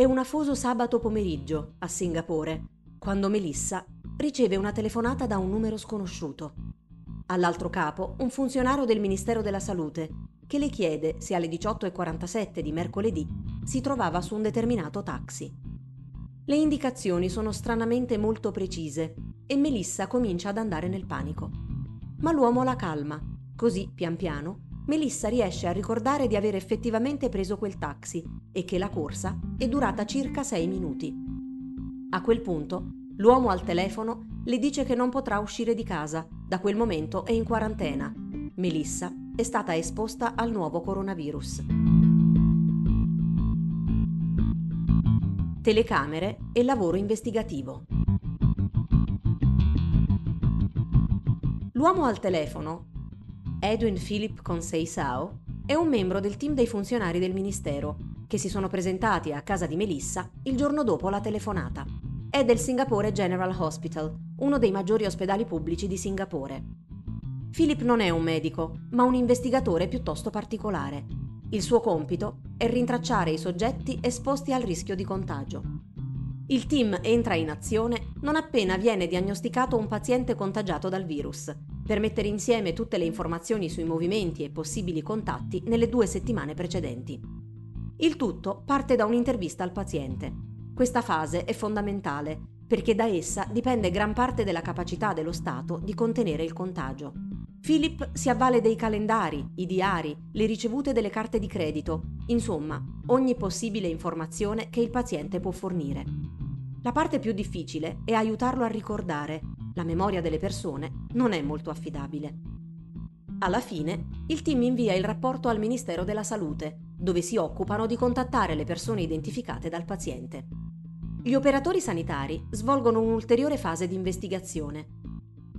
È un afoso sabato pomeriggio a Singapore, quando Melissa riceve una telefonata da un numero sconosciuto. All'altro capo un funzionario del Ministero della Salute che le chiede se alle 18.47 di mercoledì si trovava su un determinato taxi. Le indicazioni sono stranamente molto precise e Melissa comincia ad andare nel panico. Ma l'uomo la calma, così pian piano Melissa riesce a ricordare di aver effettivamente preso quel taxi e che la corsa è durata circa sei minuti. A quel punto, l'uomo al telefono le dice che non potrà uscire di casa, da quel momento è in quarantena. Melissa è stata esposta al nuovo coronavirus. Telecamere e lavoro investigativo. L'uomo al telefono Edwin Philip Conseisao, è un membro del team dei funzionari del Ministero, che si sono presentati a casa di Melissa il giorno dopo la telefonata. È del Singapore General Hospital, uno dei maggiori ospedali pubblici di Singapore. Philip non è un medico, ma un investigatore piuttosto particolare. Il suo compito è rintracciare i soggetti esposti al rischio di contagio. Il team entra in azione non appena viene diagnosticato un paziente contagiato dal virus per mettere insieme tutte le informazioni sui movimenti e possibili contatti nelle due settimane precedenti. Il tutto parte da un'intervista al paziente. Questa fase è fondamentale perché da essa dipende gran parte della capacità dello Stato di contenere il contagio. Philip si avvale dei calendari, i diari, le ricevute delle carte di credito, insomma, ogni possibile informazione che il paziente può fornire. La parte più difficile è aiutarlo a ricordare la memoria delle persone non è molto affidabile. Alla fine, il team invia il rapporto al Ministero della Salute, dove si occupano di contattare le persone identificate dal paziente. Gli operatori sanitari svolgono un'ulteriore fase di investigazione.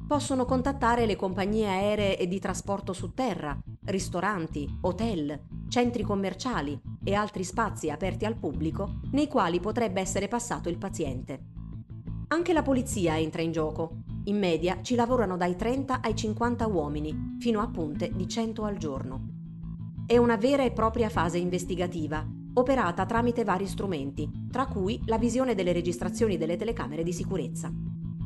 Possono contattare le compagnie aeree e di trasporto su terra, ristoranti, hotel, centri commerciali e altri spazi aperti al pubblico nei quali potrebbe essere passato il paziente. Anche la polizia entra in gioco. In media ci lavorano dai 30 ai 50 uomini, fino a punte di 100 al giorno. È una vera e propria fase investigativa, operata tramite vari strumenti, tra cui la visione delle registrazioni delle telecamere di sicurezza.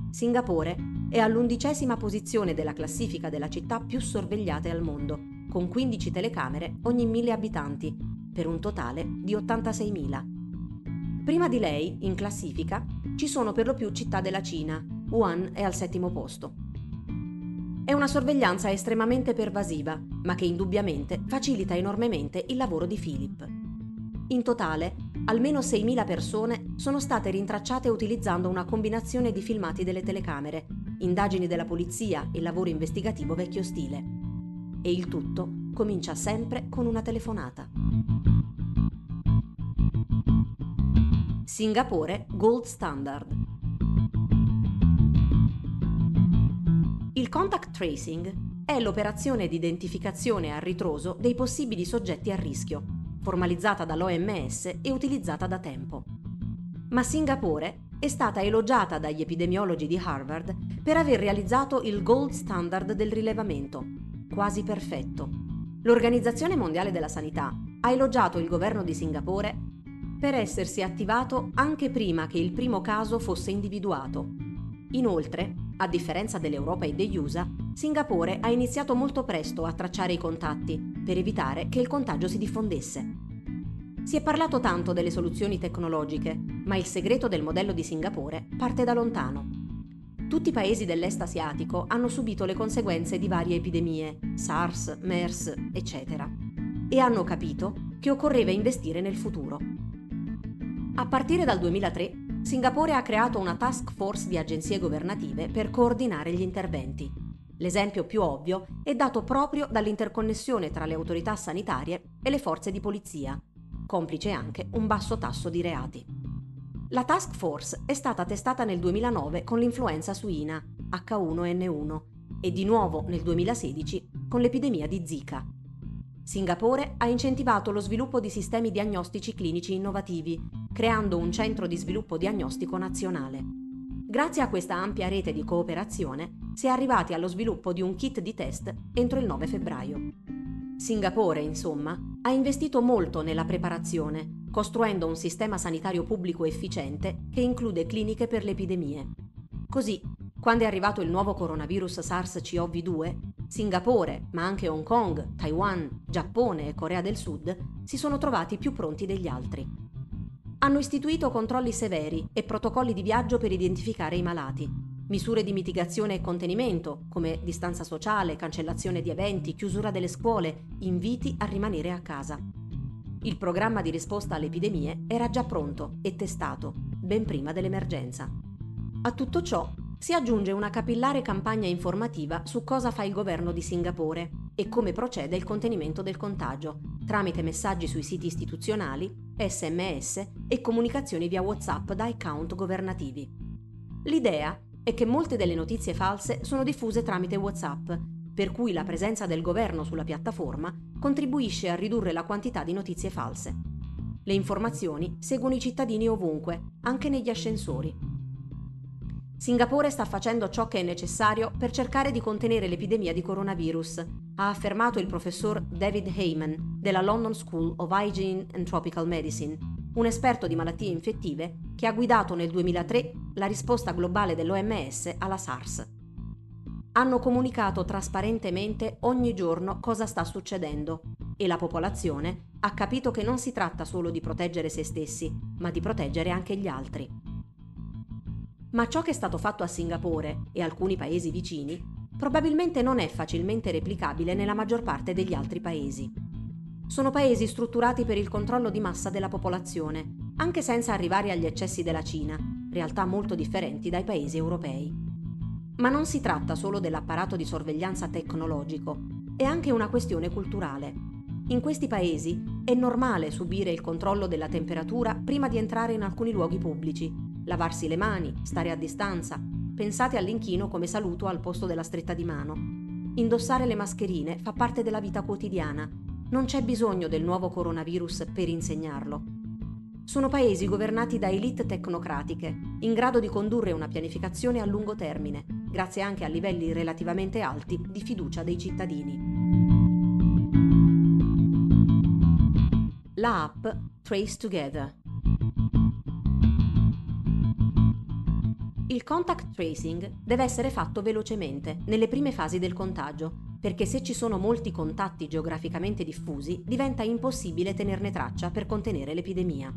Singapore è all'undicesima posizione della classifica della città più sorvegliate al mondo, con 15 telecamere ogni 1000 abitanti, per un totale di 86.000. Prima di lei, in classifica, ci sono per lo più città della Cina. Wuhan è al settimo posto. È una sorveglianza estremamente pervasiva, ma che indubbiamente facilita enormemente il lavoro di Philip. In totale, almeno 6.000 persone sono state rintracciate utilizzando una combinazione di filmati delle telecamere, indagini della polizia e lavoro investigativo vecchio stile. E il tutto comincia sempre con una telefonata. Singapore Gold Standard. Il contact tracing è l'operazione di identificazione a ritroso dei possibili soggetti a rischio, formalizzata dall'OMS e utilizzata da tempo. Ma Singapore è stata elogiata dagli epidemiologi di Harvard per aver realizzato il gold standard del rilevamento, quasi perfetto. L'Organizzazione Mondiale della Sanità ha elogiato il governo di Singapore per essersi attivato anche prima che il primo caso fosse individuato. Inoltre, a differenza dell'Europa e degli USA, Singapore ha iniziato molto presto a tracciare i contatti per evitare che il contagio si diffondesse. Si è parlato tanto delle soluzioni tecnologiche, ma il segreto del modello di Singapore parte da lontano. Tutti i paesi dell'est asiatico hanno subito le conseguenze di varie epidemie, SARS, MERS, eccetera, e hanno capito che occorreva investire nel futuro. A partire dal 2003, Singapore ha creato una task force di agenzie governative per coordinare gli interventi. L'esempio più ovvio è dato proprio dall'interconnessione tra le autorità sanitarie e le forze di polizia, complice anche un basso tasso di reati. La task force è stata testata nel 2009 con l'influenza suina H1N1 e di nuovo nel 2016 con l'epidemia di Zika. Singapore ha incentivato lo sviluppo di sistemi diagnostici clinici innovativi, creando un centro di sviluppo diagnostico nazionale. Grazie a questa ampia rete di cooperazione si è arrivati allo sviluppo di un kit di test entro il 9 febbraio. Singapore, insomma, ha investito molto nella preparazione, costruendo un sistema sanitario pubblico efficiente che include cliniche per le epidemie. Così, quando è arrivato il nuovo coronavirus SARS-CoV-2, Singapore, ma anche Hong Kong, Taiwan, Giappone e Corea del Sud si sono trovati più pronti degli altri. Hanno istituito controlli severi e protocolli di viaggio per identificare i malati, misure di mitigazione e contenimento, come distanza sociale, cancellazione di eventi, chiusura delle scuole, inviti a rimanere a casa. Il programma di risposta alle epidemie era già pronto e testato, ben prima dell'emergenza. A tutto ciò si aggiunge una capillare campagna informativa su cosa fa il governo di Singapore e come procede il contenimento del contagio, tramite messaggi sui siti istituzionali, sms e comunicazioni via WhatsApp da account governativi. L'idea è che molte delle notizie false sono diffuse tramite WhatsApp, per cui la presenza del governo sulla piattaforma contribuisce a ridurre la quantità di notizie false. Le informazioni seguono i cittadini ovunque, anche negli ascensori. Singapore sta facendo ciò che è necessario per cercare di contenere l'epidemia di coronavirus, ha affermato il professor David Heyman della London School of Hygiene and Tropical Medicine, un esperto di malattie infettive che ha guidato nel 2003 la risposta globale dell'OMS alla SARS. Hanno comunicato trasparentemente ogni giorno cosa sta succedendo e la popolazione ha capito che non si tratta solo di proteggere se stessi, ma di proteggere anche gli altri. Ma ciò che è stato fatto a Singapore e alcuni paesi vicini probabilmente non è facilmente replicabile nella maggior parte degli altri paesi. Sono paesi strutturati per il controllo di massa della popolazione, anche senza arrivare agli eccessi della Cina, realtà molto differenti dai paesi europei. Ma non si tratta solo dell'apparato di sorveglianza tecnologico, è anche una questione culturale. In questi paesi è normale subire il controllo della temperatura prima di entrare in alcuni luoghi pubblici lavarsi le mani, stare a distanza, pensate all'inchino come saluto al posto della stretta di mano. Indossare le mascherine fa parte della vita quotidiana, non c'è bisogno del nuovo coronavirus per insegnarlo. Sono paesi governati da elite tecnocratiche, in grado di condurre una pianificazione a lungo termine, grazie anche a livelli relativamente alti di fiducia dei cittadini. La app Trace Together Il contact tracing deve essere fatto velocemente, nelle prime fasi del contagio, perché se ci sono molti contatti geograficamente diffusi, diventa impossibile tenerne traccia per contenere l'epidemia.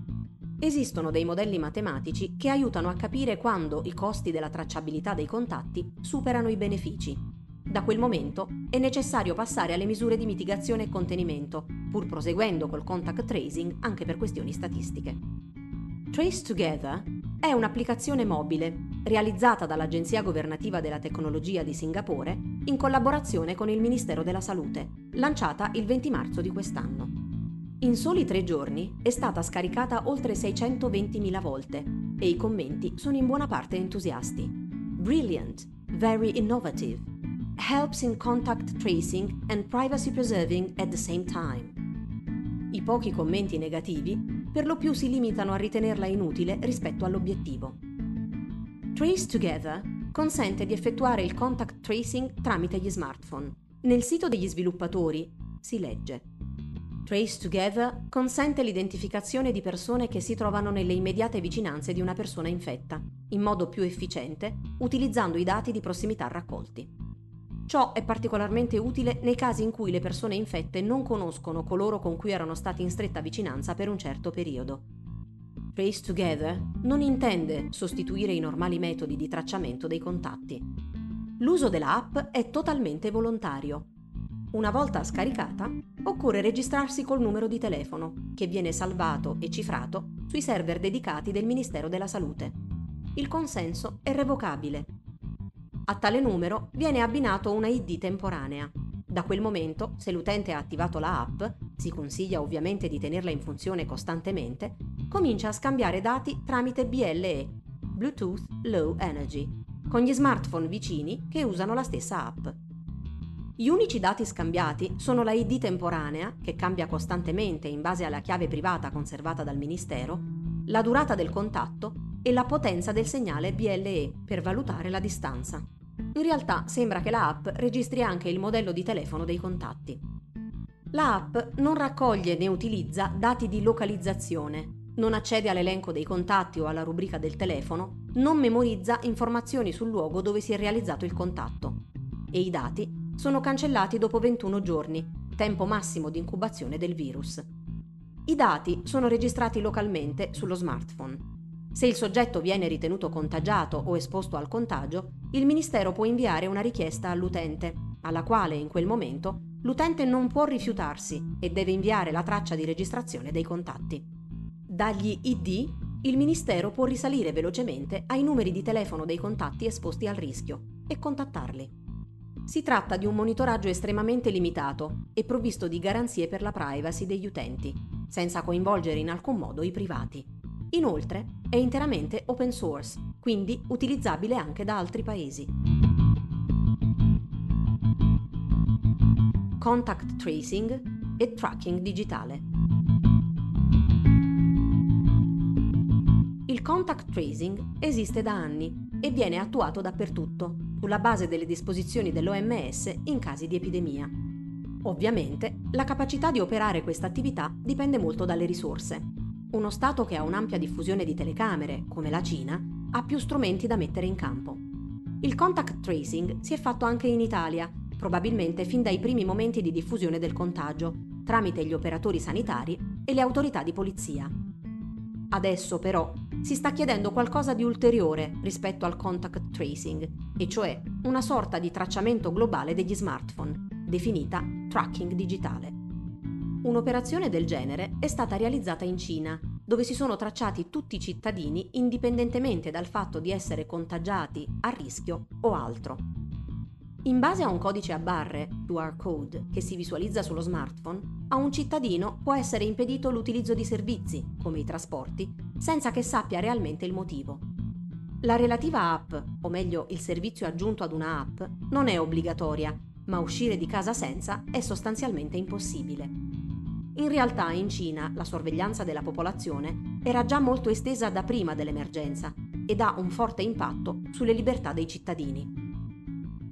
Esistono dei modelli matematici che aiutano a capire quando i costi della tracciabilità dei contatti superano i benefici. Da quel momento è necessario passare alle misure di mitigazione e contenimento, pur proseguendo col contact tracing anche per questioni statistiche. Trace Together è un'applicazione mobile realizzata dall'Agenzia governativa della tecnologia di Singapore in collaborazione con il Ministero della Salute, lanciata il 20 marzo di quest'anno. In soli tre giorni è stata scaricata oltre 620.000 volte e i commenti sono in buona parte entusiasti. Brilliant, very innovative, helps in contact tracing and privacy preserving at the same time. I pochi commenti negativi per lo più si limitano a ritenerla inutile rispetto all'obiettivo. Trace Together consente di effettuare il contact tracing tramite gli smartphone. Nel sito degli sviluppatori si legge Trace Together consente l'identificazione di persone che si trovano nelle immediate vicinanze di una persona infetta, in modo più efficiente, utilizzando i dati di prossimità raccolti. Ciò è particolarmente utile nei casi in cui le persone infette non conoscono coloro con cui erano stati in stretta vicinanza per un certo periodo. Trace Together non intende sostituire i normali metodi di tracciamento dei contatti. L'uso dell'app è totalmente volontario. Una volta scaricata, occorre registrarsi col numero di telefono, che viene salvato e cifrato sui server dedicati del Ministero della Salute. Il consenso è revocabile a tale numero viene abbinato una ID temporanea. Da quel momento, se l'utente ha attivato la app, si consiglia ovviamente di tenerla in funzione costantemente, comincia a scambiare dati tramite BLE, Bluetooth Low Energy, con gli smartphone vicini che usano la stessa app. Gli unici dati scambiati sono la ID temporanea, che cambia costantemente in base alla chiave privata conservata dal Ministero, la durata del contatto e la potenza del segnale BLE per valutare la distanza. In realtà sembra che la app registri anche il modello di telefono dei contatti. La app non raccoglie né utilizza dati di localizzazione, non accede all'elenco dei contatti o alla rubrica del telefono, non memorizza informazioni sul luogo dove si è realizzato il contatto. E i dati sono cancellati dopo 21 giorni, tempo massimo di incubazione del virus. I dati sono registrati localmente sullo smartphone. Se il soggetto viene ritenuto contagiato o esposto al contagio, il Ministero può inviare una richiesta all'utente, alla quale in quel momento l'utente non può rifiutarsi e deve inviare la traccia di registrazione dei contatti. Dagli ID il Ministero può risalire velocemente ai numeri di telefono dei contatti esposti al rischio e contattarli. Si tratta di un monitoraggio estremamente limitato e provvisto di garanzie per la privacy degli utenti, senza coinvolgere in alcun modo i privati. Inoltre è interamente open source, quindi utilizzabile anche da altri paesi. Contact tracing e tracking digitale. Contact tracing esiste da anni e viene attuato dappertutto, sulla base delle disposizioni dell'OMS in casi di epidemia. Ovviamente, la capacità di operare questa attività dipende molto dalle risorse. Uno Stato che ha un'ampia diffusione di telecamere, come la Cina, ha più strumenti da mettere in campo. Il contact tracing si è fatto anche in Italia, probabilmente fin dai primi momenti di diffusione del contagio, tramite gli operatori sanitari e le autorità di polizia. Adesso però si sta chiedendo qualcosa di ulteriore rispetto al contact tracing, e cioè una sorta di tracciamento globale degli smartphone, definita tracking digitale. Un'operazione del genere è stata realizzata in Cina, dove si sono tracciati tutti i cittadini indipendentemente dal fatto di essere contagiati, a rischio o altro. In base a un codice a barre, QR code, che si visualizza sullo smartphone, a un cittadino può essere impedito l'utilizzo di servizi, come i trasporti, senza che sappia realmente il motivo. La relativa app, o meglio il servizio aggiunto ad una app, non è obbligatoria, ma uscire di casa senza è sostanzialmente impossibile. In realtà in Cina la sorveglianza della popolazione era già molto estesa da prima dell'emergenza ed ha un forte impatto sulle libertà dei cittadini.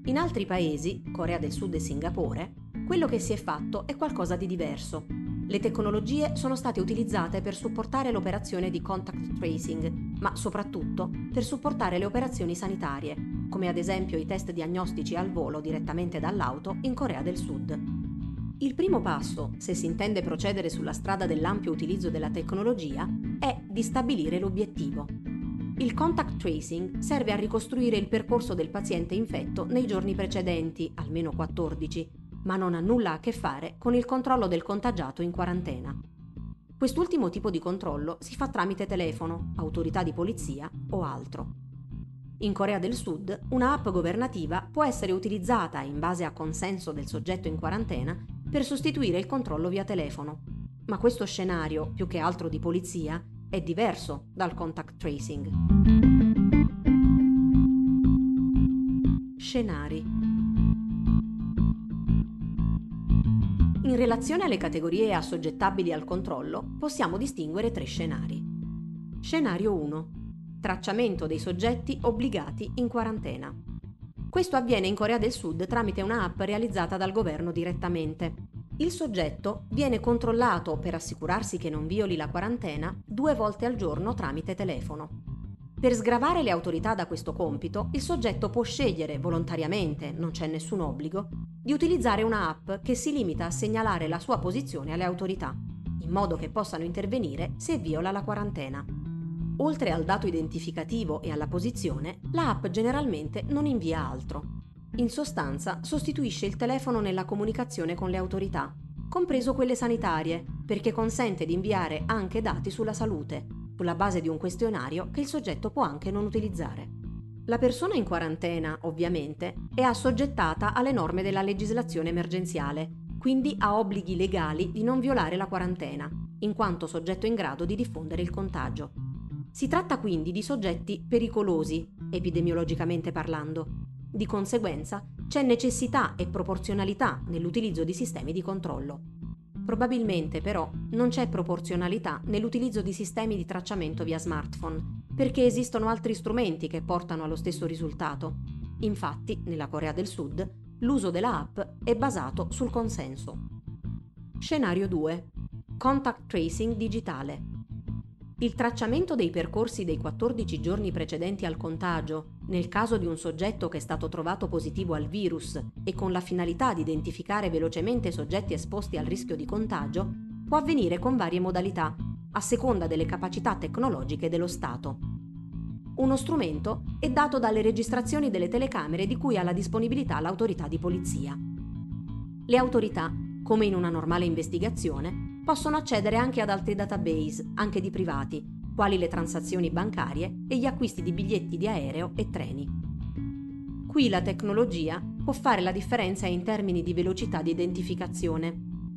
In altri paesi, Corea del Sud e Singapore, quello che si è fatto è qualcosa di diverso. Le tecnologie sono state utilizzate per supportare l'operazione di contact tracing, ma soprattutto per supportare le operazioni sanitarie, come ad esempio i test diagnostici al volo direttamente dall'auto in Corea del Sud. Il primo passo, se si intende procedere sulla strada dell'ampio utilizzo della tecnologia, è di stabilire l'obiettivo, il contact tracing serve a ricostruire il percorso del paziente infetto nei giorni precedenti, almeno 14, ma non ha nulla a che fare con il controllo del contagiato in quarantena. Quest'ultimo tipo di controllo si fa tramite telefono, autorità di polizia o altro. In Corea del Sud una app governativa può essere utilizzata in base a consenso del soggetto in quarantena per sostituire il controllo via telefono. Ma questo scenario, più che altro di polizia, è diverso dal contact tracing. Scenari. In relazione alle categorie assoggettabili al controllo, possiamo distinguere tre scenari. Scenario 1. Tracciamento dei soggetti obbligati in quarantena. Questo avviene in Corea del Sud tramite una app realizzata dal governo direttamente. Il soggetto viene controllato per assicurarsi che non violi la quarantena due volte al giorno tramite telefono. Per sgravare le autorità da questo compito, il soggetto può scegliere volontariamente, non c'è nessun obbligo, di utilizzare una app che si limita a segnalare la sua posizione alle autorità, in modo che possano intervenire se viola la quarantena. Oltre al dato identificativo e alla posizione, la app generalmente non invia altro. In sostanza sostituisce il telefono nella comunicazione con le autorità, compreso quelle sanitarie, perché consente di inviare anche dati sulla salute, sulla base di un questionario che il soggetto può anche non utilizzare. La persona in quarantena, ovviamente, è assoggettata alle norme della legislazione emergenziale, quindi ha obblighi legali di non violare la quarantena, in quanto soggetto in grado di diffondere il contagio. Si tratta quindi di soggetti pericolosi, epidemiologicamente parlando, di conseguenza c'è necessità e proporzionalità nell'utilizzo di sistemi di controllo. Probabilmente però non c'è proporzionalità nell'utilizzo di sistemi di tracciamento via smartphone, perché esistono altri strumenti che portano allo stesso risultato. Infatti, nella Corea del Sud, l'uso della app è basato sul consenso. Scenario 2. Contact tracing digitale. Il tracciamento dei percorsi dei 14 giorni precedenti al contagio, nel caso di un soggetto che è stato trovato positivo al virus e con la finalità di identificare velocemente soggetti esposti al rischio di contagio, può avvenire con varie modalità, a seconda delle capacità tecnologiche dello Stato. Uno strumento è dato dalle registrazioni delle telecamere di cui ha la disponibilità l'autorità di polizia. Le autorità, come in una normale investigazione, possono accedere anche ad altri database, anche di privati, quali le transazioni bancarie e gli acquisti di biglietti di aereo e treni. Qui la tecnologia può fare la differenza in termini di velocità di identificazione.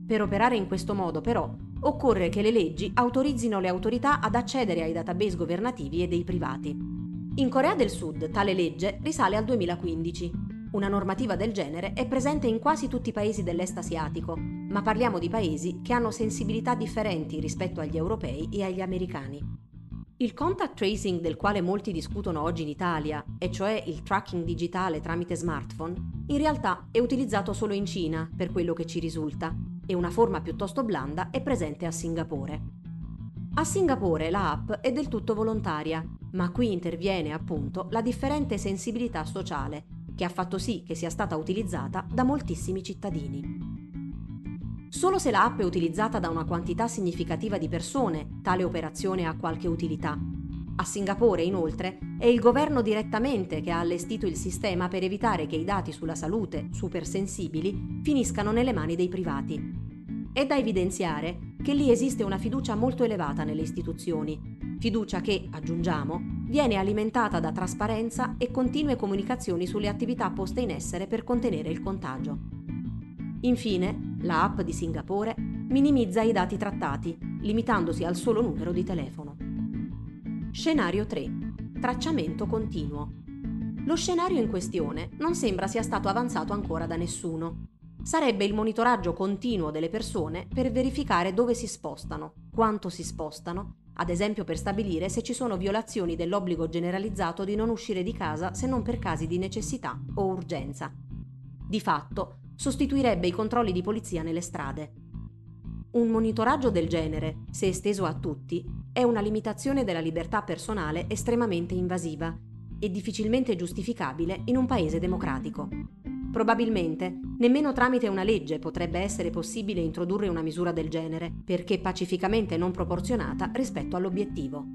Per operare in questo modo, però, occorre che le leggi autorizzino le autorità ad accedere ai database governativi e dei privati. In Corea del Sud tale legge risale al 2015 una normativa del genere è presente in quasi tutti i paesi dell'est asiatico, ma parliamo di paesi che hanno sensibilità differenti rispetto agli europei e agli americani. Il contact tracing del quale molti discutono oggi in Italia, e cioè il tracking digitale tramite smartphone, in realtà è utilizzato solo in Cina, per quello che ci risulta, e una forma piuttosto blanda è presente a Singapore. A Singapore la app è del tutto volontaria, ma qui interviene appunto la differente sensibilità sociale che ha fatto sì che sia stata utilizzata da moltissimi cittadini. Solo se l'app è utilizzata da una quantità significativa di persone, tale operazione ha qualche utilità. A Singapore, inoltre, è il governo direttamente che ha allestito il sistema per evitare che i dati sulla salute, supersensibili, finiscano nelle mani dei privati. È da evidenziare che lì esiste una fiducia molto elevata nelle istituzioni, fiducia che, aggiungiamo, viene alimentata da trasparenza e continue comunicazioni sulle attività poste in essere per contenere il contagio. Infine, la app di Singapore minimizza i dati trattati, limitandosi al solo numero di telefono. Scenario 3. Tracciamento continuo. Lo scenario in questione non sembra sia stato avanzato ancora da nessuno. Sarebbe il monitoraggio continuo delle persone per verificare dove si spostano, quanto si spostano ad esempio per stabilire se ci sono violazioni dell'obbligo generalizzato di non uscire di casa se non per casi di necessità o urgenza. Di fatto, sostituirebbe i controlli di polizia nelle strade. Un monitoraggio del genere, se esteso a tutti, è una limitazione della libertà personale estremamente invasiva e difficilmente giustificabile in un paese democratico. Probabilmente nemmeno tramite una legge potrebbe essere possibile introdurre una misura del genere, perché pacificamente non proporzionata rispetto all'obiettivo.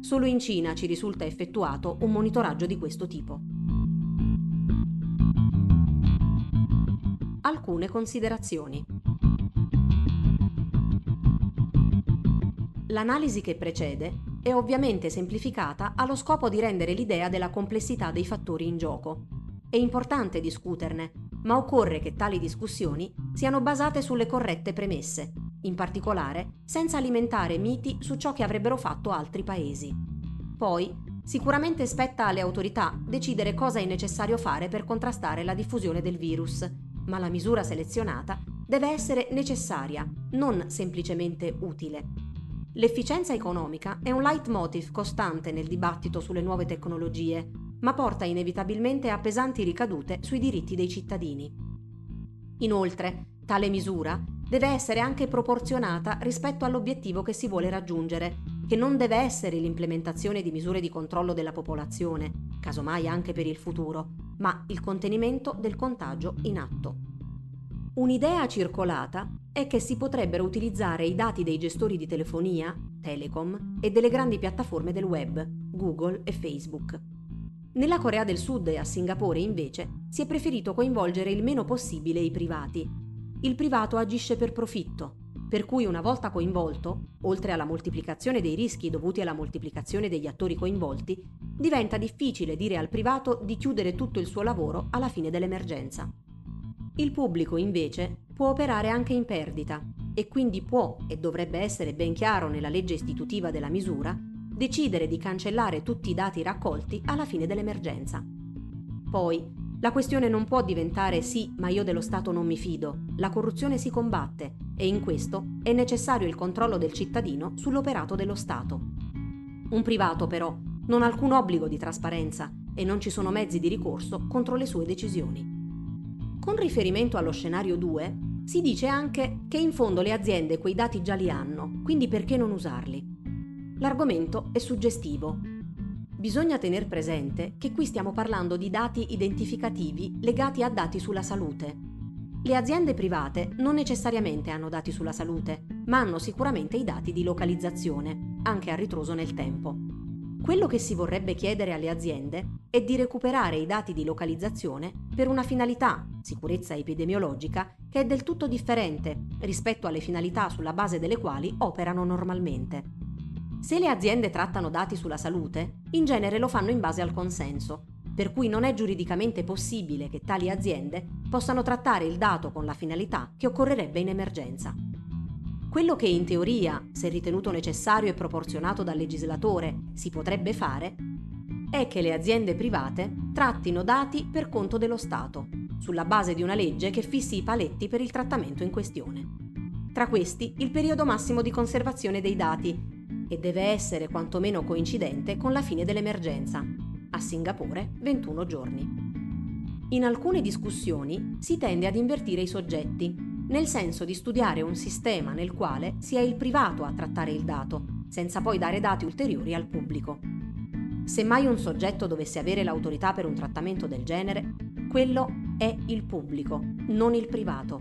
Solo in Cina ci risulta effettuato un monitoraggio di questo tipo. Alcune considerazioni. L'analisi che precede è ovviamente semplificata allo scopo di rendere l'idea della complessità dei fattori in gioco. È importante discuterne, ma occorre che tali discussioni siano basate sulle corrette premesse, in particolare senza alimentare miti su ciò che avrebbero fatto altri paesi. Poi, sicuramente spetta alle autorità decidere cosa è necessario fare per contrastare la diffusione del virus, ma la misura selezionata deve essere necessaria, non semplicemente utile. L'efficienza economica è un leitmotiv costante nel dibattito sulle nuove tecnologie ma porta inevitabilmente a pesanti ricadute sui diritti dei cittadini. Inoltre, tale misura deve essere anche proporzionata rispetto all'obiettivo che si vuole raggiungere, che non deve essere l'implementazione di misure di controllo della popolazione, casomai anche per il futuro, ma il contenimento del contagio in atto. Un'idea circolata è che si potrebbero utilizzare i dati dei gestori di telefonia, telecom e delle grandi piattaforme del web, Google e Facebook. Nella Corea del Sud e a Singapore, invece, si è preferito coinvolgere il meno possibile i privati. Il privato agisce per profitto, per cui una volta coinvolto, oltre alla moltiplicazione dei rischi dovuti alla moltiplicazione degli attori coinvolti, diventa difficile dire al privato di chiudere tutto il suo lavoro alla fine dell'emergenza. Il pubblico, invece, può operare anche in perdita e quindi può, e dovrebbe essere ben chiaro nella legge istitutiva della misura, decidere di cancellare tutti i dati raccolti alla fine dell'emergenza. Poi, la questione non può diventare sì, ma io dello Stato non mi fido. La corruzione si combatte e in questo è necessario il controllo del cittadino sull'operato dello Stato. Un privato però non ha alcun obbligo di trasparenza e non ci sono mezzi di ricorso contro le sue decisioni. Con riferimento allo scenario 2, Si dice anche che in fondo le aziende quei dati già li hanno, quindi perché non usarli? L'argomento è suggestivo. Bisogna tener presente che qui stiamo parlando di dati identificativi legati a dati sulla salute. Le aziende private non necessariamente hanno dati sulla salute, ma hanno sicuramente i dati di localizzazione, anche a ritroso nel tempo. Quello che si vorrebbe chiedere alle aziende è di recuperare i dati di localizzazione per una finalità, sicurezza epidemiologica, che è del tutto differente rispetto alle finalità sulla base delle quali operano normalmente. Se le aziende trattano dati sulla salute, in genere lo fanno in base al consenso, per cui non è giuridicamente possibile che tali aziende possano trattare il dato con la finalità che occorrerebbe in emergenza. Quello che in teoria, se ritenuto necessario e proporzionato dal legislatore, si potrebbe fare, è che le aziende private trattino dati per conto dello Stato, sulla base di una legge che fissi i paletti per il trattamento in questione. Tra questi il periodo massimo di conservazione dei dati, e deve essere quantomeno coincidente con la fine dell'emergenza, a Singapore 21 giorni. In alcune discussioni si tende ad invertire i soggetti, nel senso di studiare un sistema nel quale sia il privato a trattare il dato, senza poi dare dati ulteriori al pubblico. Se mai un soggetto dovesse avere l'autorità per un trattamento del genere, quello è il pubblico, non il privato.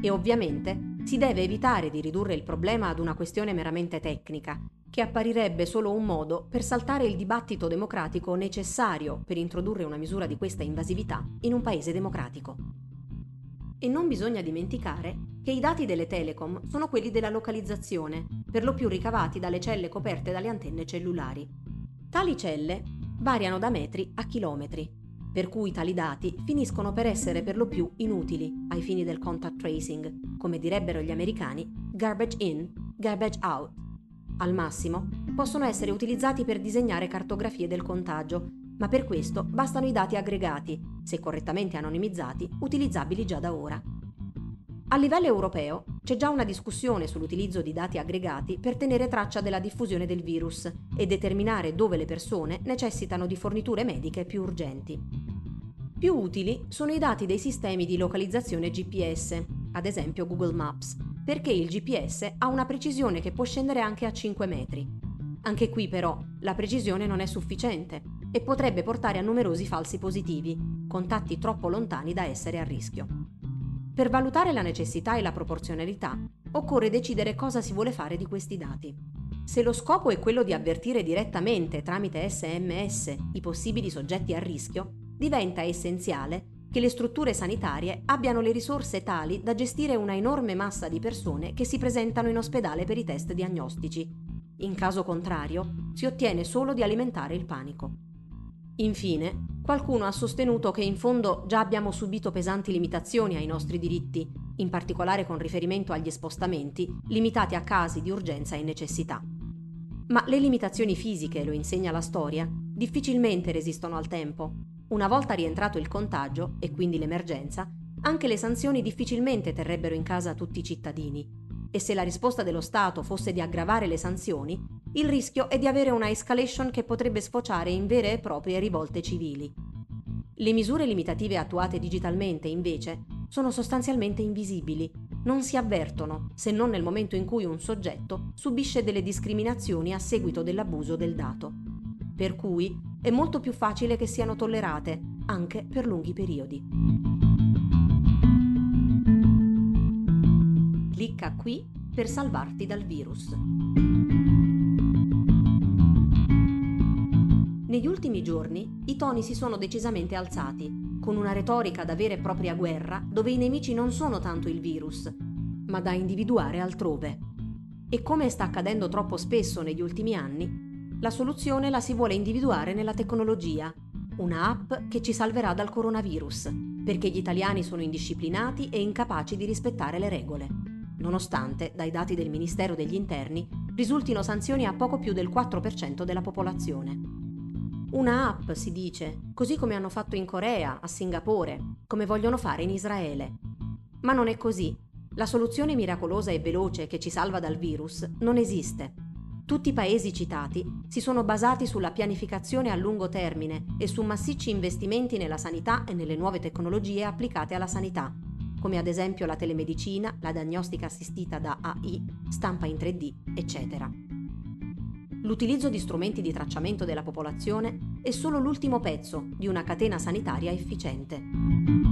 E ovviamente si deve evitare di ridurre il problema ad una questione meramente tecnica, che apparirebbe solo un modo per saltare il dibattito democratico necessario per introdurre una misura di questa invasività in un paese democratico. E non bisogna dimenticare che i dati delle telecom sono quelli della localizzazione, per lo più ricavati dalle celle coperte dalle antenne cellulari. Tali celle variano da metri a chilometri, per cui tali dati finiscono per essere per lo più inutili ai fini del contact tracing, come direbbero gli americani, garbage in, garbage out. Al massimo, possono essere utilizzati per disegnare cartografie del contagio ma per questo bastano i dati aggregati, se correttamente anonimizzati, utilizzabili già da ora. A livello europeo c'è già una discussione sull'utilizzo di dati aggregati per tenere traccia della diffusione del virus e determinare dove le persone necessitano di forniture mediche più urgenti. Più utili sono i dati dei sistemi di localizzazione GPS, ad esempio Google Maps, perché il GPS ha una precisione che può scendere anche a 5 metri. Anche qui però la precisione non è sufficiente e potrebbe portare a numerosi falsi positivi, contatti troppo lontani da essere a rischio. Per valutare la necessità e la proporzionalità, occorre decidere cosa si vuole fare di questi dati. Se lo scopo è quello di avvertire direttamente tramite SMS i possibili soggetti a rischio, diventa essenziale che le strutture sanitarie abbiano le risorse tali da gestire una enorme massa di persone che si presentano in ospedale per i test diagnostici. In caso contrario, si ottiene solo di alimentare il panico. Infine, qualcuno ha sostenuto che in fondo già abbiamo subito pesanti limitazioni ai nostri diritti, in particolare con riferimento agli spostamenti, limitati a casi di urgenza e necessità. Ma le limitazioni fisiche, lo insegna la storia, difficilmente resistono al tempo. Una volta rientrato il contagio, e quindi l'emergenza, anche le sanzioni difficilmente terrebbero in casa tutti i cittadini. E se la risposta dello Stato fosse di aggravare le sanzioni, il rischio è di avere una escalation che potrebbe sfociare in vere e proprie rivolte civili. Le misure limitative attuate digitalmente, invece, sono sostanzialmente invisibili, non si avvertono se non nel momento in cui un soggetto subisce delle discriminazioni a seguito dell'abuso del dato. Per cui è molto più facile che siano tollerate, anche per lunghi periodi. Clicca qui per salvarti dal virus. Negli ultimi giorni i toni si sono decisamente alzati, con una retorica da vera e propria guerra dove i nemici non sono tanto il virus, ma da individuare altrove. E come sta accadendo troppo spesso negli ultimi anni, la soluzione la si vuole individuare nella tecnologia, una app che ci salverà dal coronavirus, perché gli italiani sono indisciplinati e incapaci di rispettare le regole, nonostante, dai dati del Ministero degli Interni, risultino sanzioni a poco più del 4% della popolazione. Una app, si dice, così come hanno fatto in Corea, a Singapore, come vogliono fare in Israele. Ma non è così. La soluzione miracolosa e veloce che ci salva dal virus non esiste. Tutti i paesi citati si sono basati sulla pianificazione a lungo termine e su massicci investimenti nella sanità e nelle nuove tecnologie applicate alla sanità. come ad esempio la telemedicina, la diagnostica assistita da AI, stampa in 3D, eccetera. L'utilizzo di strumenti di tracciamento della popolazione è solo l'ultimo pezzo di una catena sanitaria efficiente.